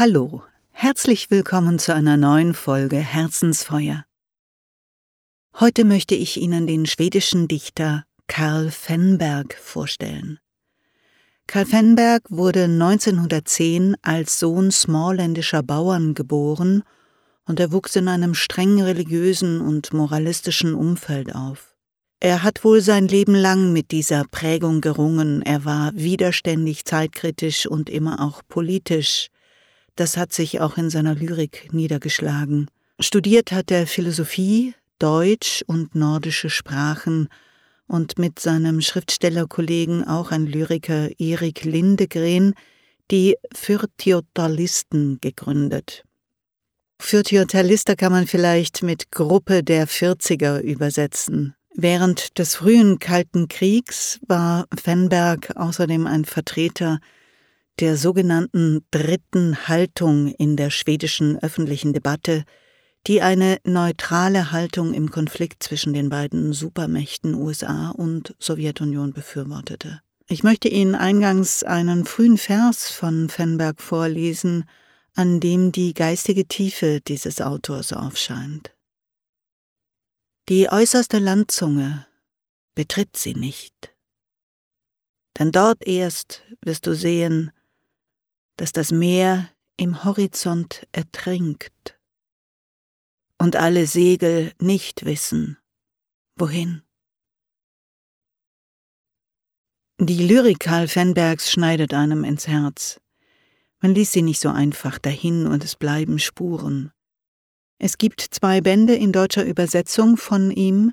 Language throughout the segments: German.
Hallo, herzlich willkommen zu einer neuen Folge Herzensfeuer. Heute möchte ich Ihnen den schwedischen Dichter Karl Fennberg vorstellen. Karl Fennberg wurde 1910 als Sohn smallländischer Bauern geboren und er wuchs in einem streng religiösen und moralistischen Umfeld auf. Er hat wohl sein Leben lang mit dieser Prägung gerungen, er war widerständig, zeitkritisch und immer auch politisch, das hat sich auch in seiner Lyrik niedergeschlagen. Studiert hat er Philosophie, Deutsch und nordische Sprachen und mit seinem Schriftstellerkollegen auch ein Lyriker Erik Lindegren die Fürtjotalisten gegründet. Fürtjotalister kann man vielleicht mit Gruppe der Vierziger übersetzen. Während des frühen Kalten Kriegs war Fenberg außerdem ein Vertreter der sogenannten dritten Haltung in der schwedischen öffentlichen Debatte, die eine neutrale Haltung im Konflikt zwischen den beiden Supermächten USA und Sowjetunion befürwortete. Ich möchte Ihnen eingangs einen frühen Vers von Fenberg vorlesen, an dem die geistige Tiefe dieses Autors aufscheint. Die äußerste Landzunge betritt sie nicht, denn dort erst wirst du sehen, dass das Meer im Horizont ertrinkt und alle Segel nicht wissen, wohin. Die Lyrik Karl Fenbergs schneidet einem ins Herz. Man liest sie nicht so einfach dahin und es bleiben Spuren. Es gibt zwei Bände in deutscher Übersetzung von ihm,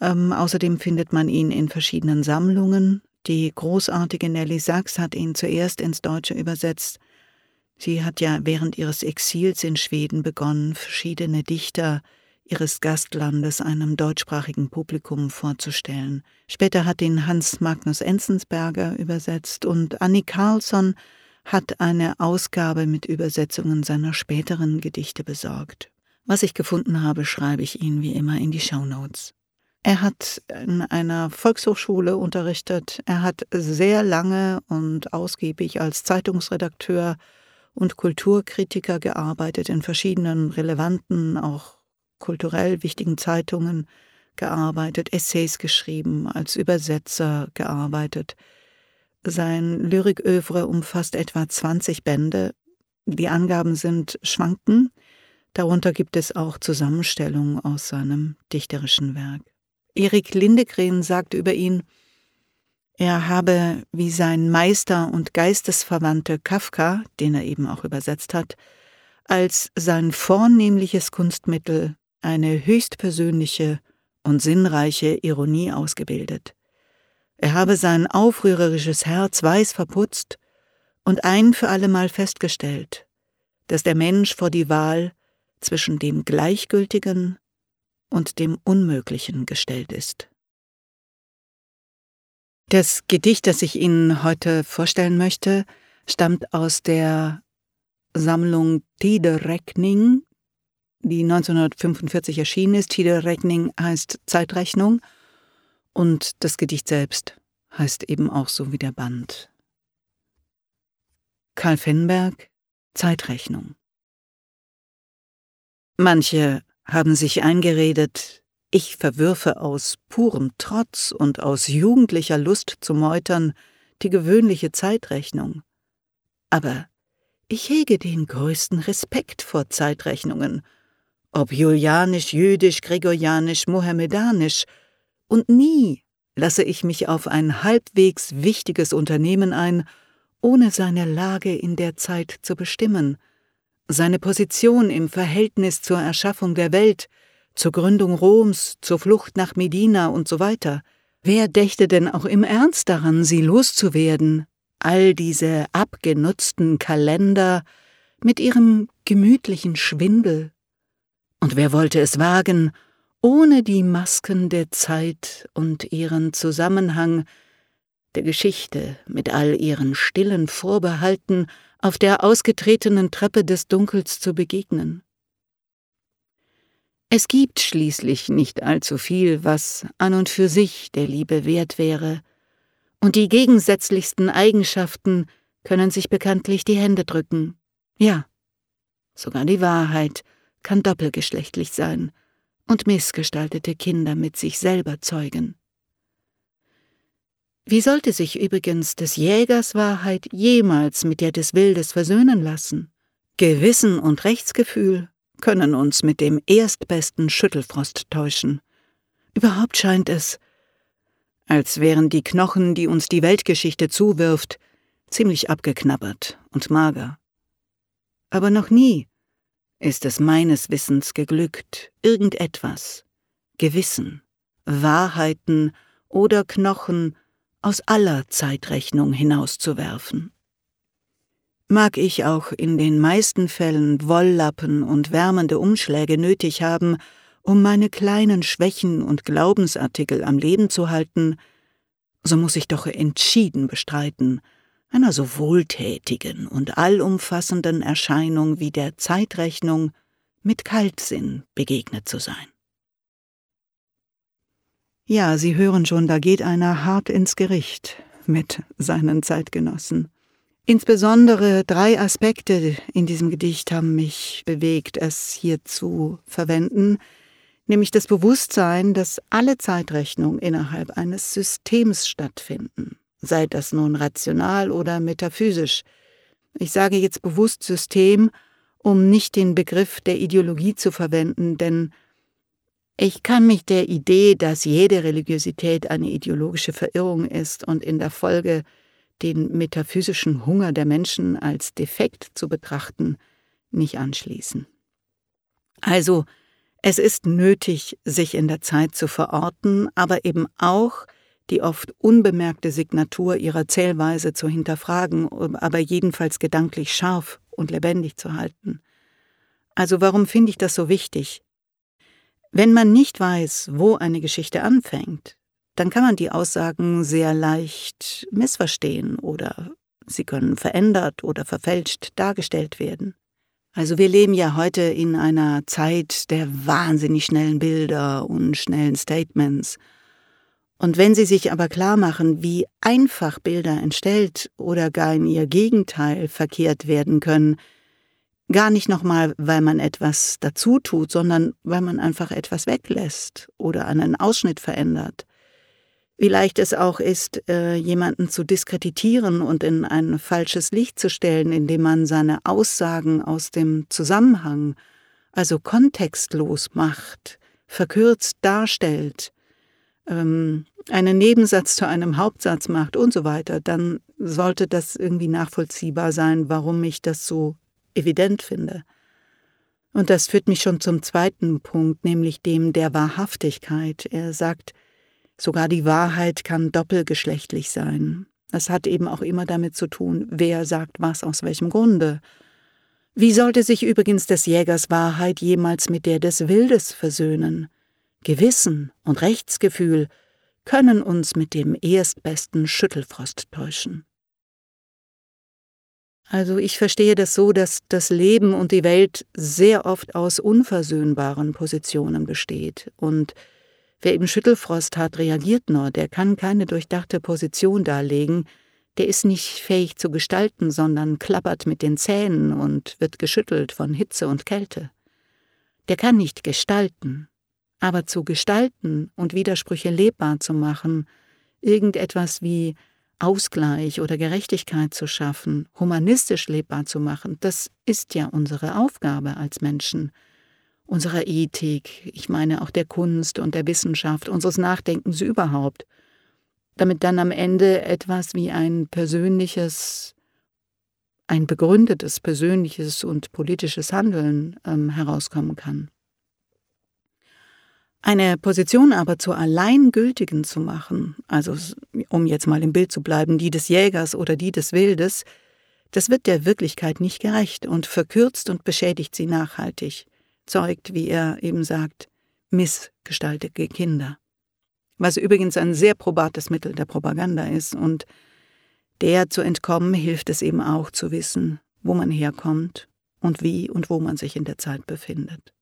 ähm, außerdem findet man ihn in verschiedenen Sammlungen, die großartige Nelly Sachs hat ihn zuerst ins Deutsche übersetzt. Sie hat ja während ihres Exils in Schweden begonnen, verschiedene Dichter ihres Gastlandes einem deutschsprachigen Publikum vorzustellen. Später hat ihn Hans Magnus Enzensberger übersetzt und Annie Carlsson hat eine Ausgabe mit Übersetzungen seiner späteren Gedichte besorgt. Was ich gefunden habe, schreibe ich Ihnen wie immer in die Shownotes. Er hat in einer Volkshochschule unterrichtet. Er hat sehr lange und ausgiebig als Zeitungsredakteur und Kulturkritiker gearbeitet, in verschiedenen relevanten, auch kulturell wichtigen Zeitungen gearbeitet, Essays geschrieben, als Übersetzer gearbeitet. Sein Lyrikövre umfasst etwa 20 Bände. Die Angaben sind schwanken. Darunter gibt es auch Zusammenstellungen aus seinem dichterischen Werk. Erik Lindegren sagt über ihn, er habe wie sein Meister und Geistesverwandte Kafka, den er eben auch übersetzt hat, als sein vornehmliches Kunstmittel eine höchstpersönliche und sinnreiche Ironie ausgebildet. Er habe sein aufrührerisches Herz weiß verputzt und ein für allemal festgestellt, dass der Mensch vor die Wahl zwischen dem Gleichgültigen und dem Unmöglichen gestellt ist. Das Gedicht, das ich Ihnen heute vorstellen möchte, stammt aus der Sammlung Tiderekning, die 1945 erschienen ist. Tiderekning heißt Zeitrechnung und das Gedicht selbst heißt eben auch so wie der Band. Karl Fennberg Zeitrechnung Manche haben sich eingeredet, ich verwürfe aus purem Trotz und aus jugendlicher Lust zu meutern die gewöhnliche Zeitrechnung. Aber ich hege den größten Respekt vor Zeitrechnungen, ob julianisch, jüdisch, gregorianisch, mohammedanisch, und nie lasse ich mich auf ein halbwegs wichtiges Unternehmen ein, ohne seine Lage in der Zeit zu bestimmen – seine Position im Verhältnis zur Erschaffung der Welt, zur Gründung Roms, zur Flucht nach Medina und so weiter. Wer dächte denn auch im Ernst daran, sie loszuwerden? All diese abgenutzten Kalender mit ihrem gemütlichen Schwindel. Und wer wollte es wagen, ohne die Masken der Zeit und ihren Zusammenhang, der Geschichte mit all ihren stillen Vorbehalten auf der ausgetretenen Treppe des Dunkels zu begegnen. Es gibt schließlich nicht allzu viel, was an und für sich der Liebe wert wäre, und die gegensätzlichsten Eigenschaften können sich bekanntlich die Hände drücken. Ja, Sogar die Wahrheit kann doppelgeschlechtlich sein und missgestaltete Kinder mit sich selber zeugen. Wie sollte sich übrigens des Jägers Wahrheit jemals mit der des Wildes versöhnen lassen? Gewissen und Rechtsgefühl können uns mit dem erstbesten Schüttelfrost täuschen. Überhaupt scheint es, als wären die Knochen, die uns die Weltgeschichte zuwirft, ziemlich abgeknabbert und mager. Aber noch nie ist es meines Wissens geglückt, irgendetwas, Gewissen, Wahrheiten oder Knochen aus aller Zeitrechnung hinauszuwerfen. Mag ich auch in den meisten Fällen Wolllappen und wärmende Umschläge nötig haben, um meine kleinen Schwächen und Glaubensartikel am Leben zu halten, so muss ich doch entschieden bestreiten, einer so wohltätigen und allumfassenden Erscheinung wie der Zeitrechnung mit Kaltsinn begegnet zu sein. Ja, Sie hören schon, da geht einer hart ins Gericht mit seinen Zeitgenossen. Insbesondere drei Aspekte in diesem Gedicht haben mich bewegt, es hier zu verwenden, nämlich das Bewusstsein, dass alle Zeitrechnungen innerhalb eines Systems stattfinden, sei das nun rational oder metaphysisch. Ich sage jetzt bewusst System, um nicht den Begriff der Ideologie zu verwenden, denn ich kann mich der Idee, dass jede Religiosität eine ideologische Verirrung ist und in der Folge den metaphysischen Hunger der Menschen als defekt zu betrachten, nicht anschließen. Also, es ist nötig, sich in der Zeit zu verorten, aber eben auch die oft unbemerkte Signatur ihrer Zählweise zu hinterfragen, aber jedenfalls gedanklich scharf und lebendig zu halten. Also warum finde ich das so wichtig? Wenn man nicht weiß, wo eine Geschichte anfängt, dann kann man die Aussagen sehr leicht missverstehen oder sie können verändert oder verfälscht dargestellt werden. Also wir leben ja heute in einer Zeit der wahnsinnig schnellen Bilder und schnellen Statements. Und wenn Sie sich aber klar machen, wie einfach Bilder entstellt oder gar in ihr Gegenteil verkehrt werden können, gar nicht nochmal, weil man etwas dazu tut, sondern weil man einfach etwas weglässt oder einen Ausschnitt verändert, wie leicht es auch ist, äh, jemanden zu diskreditieren und in ein falsches Licht zu stellen, indem man seine Aussagen aus dem Zusammenhang, also kontextlos macht, verkürzt darstellt, ähm, einen Nebensatz zu einem Hauptsatz macht und so weiter, dann sollte das irgendwie nachvollziehbar sein, warum ich das so evident finde. Und das führt mich schon zum zweiten Punkt, nämlich dem der Wahrhaftigkeit. Er sagt, Sogar die Wahrheit kann doppelgeschlechtlich sein. Es hat eben auch immer damit zu tun, wer sagt was aus welchem Grunde. Wie sollte sich übrigens des Jägers Wahrheit jemals mit der des Wildes versöhnen? Gewissen und Rechtsgefühl können uns mit dem erstbesten Schüttelfrost täuschen. Also ich verstehe das so, dass das Leben und die Welt sehr oft aus unversöhnbaren Positionen besteht. Und Wer im Schüttelfrost hat, reagiert nur, der kann keine durchdachte Position darlegen, der ist nicht fähig zu gestalten, sondern klappert mit den Zähnen und wird geschüttelt von Hitze und Kälte. Der kann nicht gestalten, aber zu gestalten und Widersprüche lebbar zu machen, irgendetwas wie Ausgleich oder Gerechtigkeit zu schaffen, humanistisch lebbar zu machen, das ist ja unsere Aufgabe als Menschen unserer Ethik, ich meine auch der Kunst und der Wissenschaft, unseres Nachdenkens überhaupt, damit dann am Ende etwas wie ein persönliches, ein begründetes persönliches und politisches Handeln ähm, herauskommen kann. Eine Position aber zur alleingültigen zu machen, also um jetzt mal im Bild zu bleiben, die des Jägers oder die des Wildes, das wird der Wirklichkeit nicht gerecht und verkürzt und beschädigt sie nachhaltig zeugt, wie er eben sagt, missgestaltete Kinder. Was übrigens ein sehr probates Mittel der Propaganda ist und der zu entkommen hilft es eben auch zu wissen, wo man herkommt und wie und wo man sich in der Zeit befindet.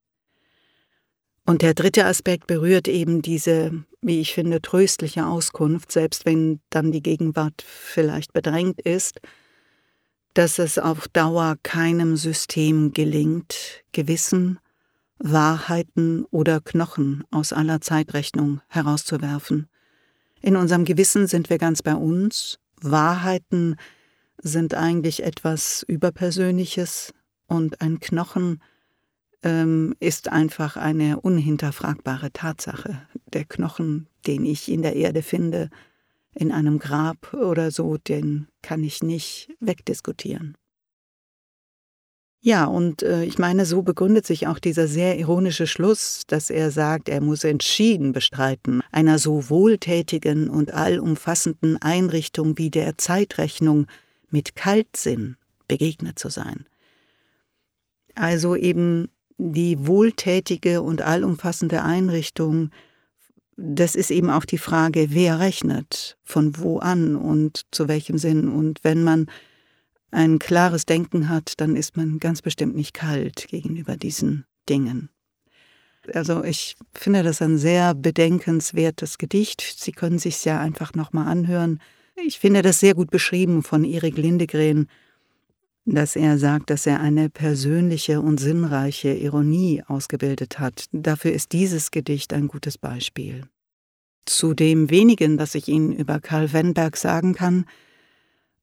Und der dritte Aspekt berührt eben diese, wie ich finde, tröstliche Auskunft, selbst wenn dann die Gegenwart vielleicht bedrängt ist, dass es auf Dauer keinem System gelingt, Gewissen, Wahrheiten oder Knochen aus aller Zeitrechnung herauszuwerfen. In unserem Gewissen sind wir ganz bei uns, Wahrheiten sind eigentlich etwas Überpersönliches und ein Knochen ähm, ist einfach eine unhinterfragbare Tatsache. Der Knochen, den ich in der Erde finde, in einem Grab oder so, den kann ich nicht wegdiskutieren. Ja, und äh, ich meine, so begründet sich auch dieser sehr ironische Schluss, dass er sagt, er muss entschieden bestreiten, einer so wohltätigen und allumfassenden Einrichtung wie der Zeitrechnung mit Kaltsinn begegnet zu sein. Also eben die wohltätige und allumfassende Einrichtung, das ist eben auch die Frage, wer rechnet, von wo an und zu welchem Sinn. Und wenn man ein klares Denken hat, dann ist man ganz bestimmt nicht kalt gegenüber diesen Dingen. Also ich finde das ein sehr bedenkenswertes Gedicht. Sie können sich ja einfach nochmal anhören. Ich finde das sehr gut beschrieben von Erik Lindegren, dass er sagt, dass er eine persönliche und sinnreiche Ironie ausgebildet hat. Dafür ist dieses Gedicht ein gutes Beispiel. Zu dem wenigen, das ich Ihnen über Karl Wenberg sagen kann,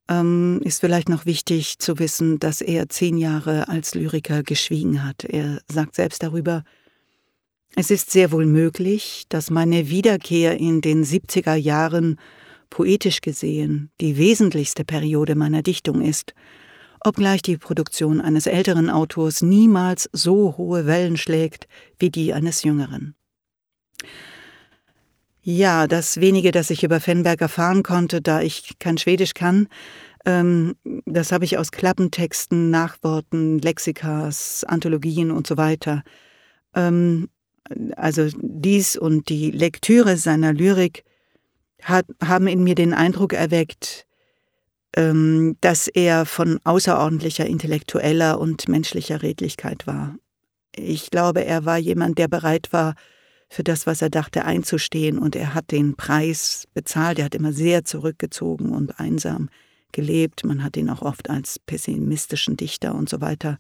ähm, ist vielleicht noch wichtig zu wissen, dass er zehn Jahre als Lyriker geschwiegen hat. Er sagt selbst darüber, es ist sehr wohl möglich, dass meine Wiederkehr in den 70er Jahren poetisch gesehen die wesentlichste Periode meiner Dichtung ist, obgleich die Produktion eines älteren Autors niemals so hohe Wellen schlägt wie die eines jüngeren. Ja, das wenige, das ich über Fenberg erfahren konnte, da ich kein Schwedisch kann, ähm, das habe ich aus Klappentexten, Nachworten, Lexikas, Anthologien und so weiter. Ähm, also dies und die Lektüre seiner Lyrik hat, haben in mir den Eindruck erweckt, dass er von außerordentlicher intellektueller und menschlicher Redlichkeit war. Ich glaube, er war jemand, der bereit war, für das, was er dachte, einzustehen. Und er hat den Preis bezahlt. Er hat immer sehr zurückgezogen und einsam gelebt. Man hat ihn auch oft als pessimistischen Dichter und so weiter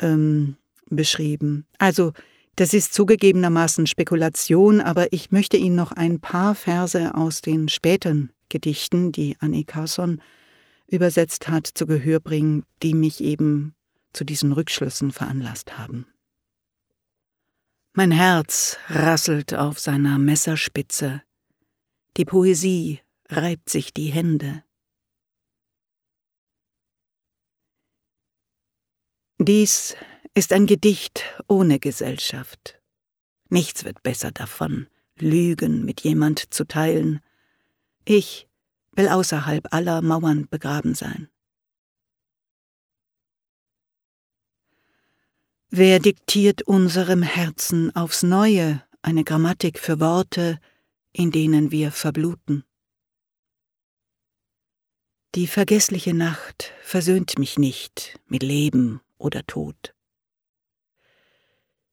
ähm, beschrieben. Also, das ist zugegebenermaßen Spekulation, aber ich möchte Ihnen noch ein paar Verse aus den späten Gedichten, die Annie Carson übersetzt hat, zu Gehör bringen, die mich eben zu diesen Rückschlüssen veranlasst haben. Mein Herz rasselt auf seiner Messerspitze, die Poesie reibt sich die Hände. Dies ist ein Gedicht ohne Gesellschaft. Nichts wird besser davon, Lügen mit jemand zu teilen. Ich will außerhalb aller Mauern begraben sein. Wer diktiert unserem Herzen aufs neue eine Grammatik für Worte, in denen wir verbluten? Die vergessliche Nacht versöhnt mich nicht mit Leben oder Tod.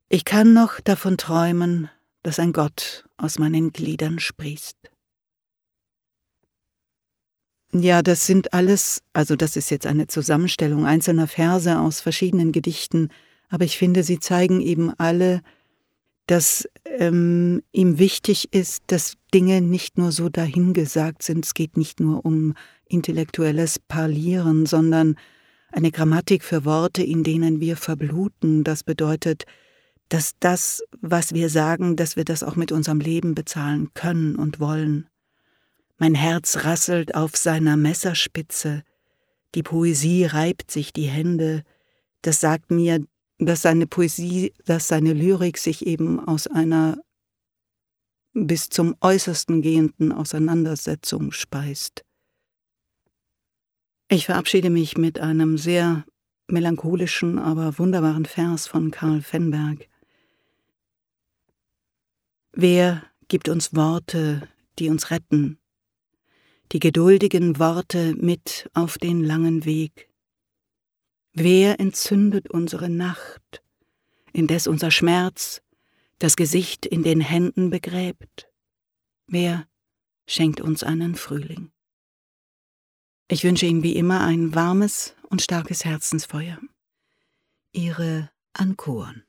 Ich kann noch davon träumen, dass ein Gott aus meinen Gliedern sprießt. Ja, das sind alles, also das ist jetzt eine Zusammenstellung einzelner Verse aus verschiedenen Gedichten, aber ich finde, sie zeigen eben alle, dass ähm, ihm wichtig ist, dass Dinge nicht nur so dahingesagt sind. Es geht nicht nur um intellektuelles Parlieren, sondern eine Grammatik für Worte, in denen wir verbluten. Das bedeutet, dass das, was wir sagen, dass wir das auch mit unserem Leben bezahlen können und wollen. Mein Herz rasselt auf seiner Messerspitze, die Poesie reibt sich die Hände, das sagt mir, dass seine Poesie, dass seine Lyrik sich eben aus einer bis zum äußersten gehenden Auseinandersetzung speist. Ich verabschiede mich mit einem sehr melancholischen, aber wunderbaren Vers von Karl Fenberg. Wer gibt uns Worte, die uns retten, die geduldigen Worte mit auf den langen Weg? Wer entzündet unsere Nacht, indes unser Schmerz das Gesicht in den Händen begräbt? Wer schenkt uns einen Frühling? Ich wünsche Ihnen wie immer ein warmes und starkes Herzensfeuer. Ihre Ankoren.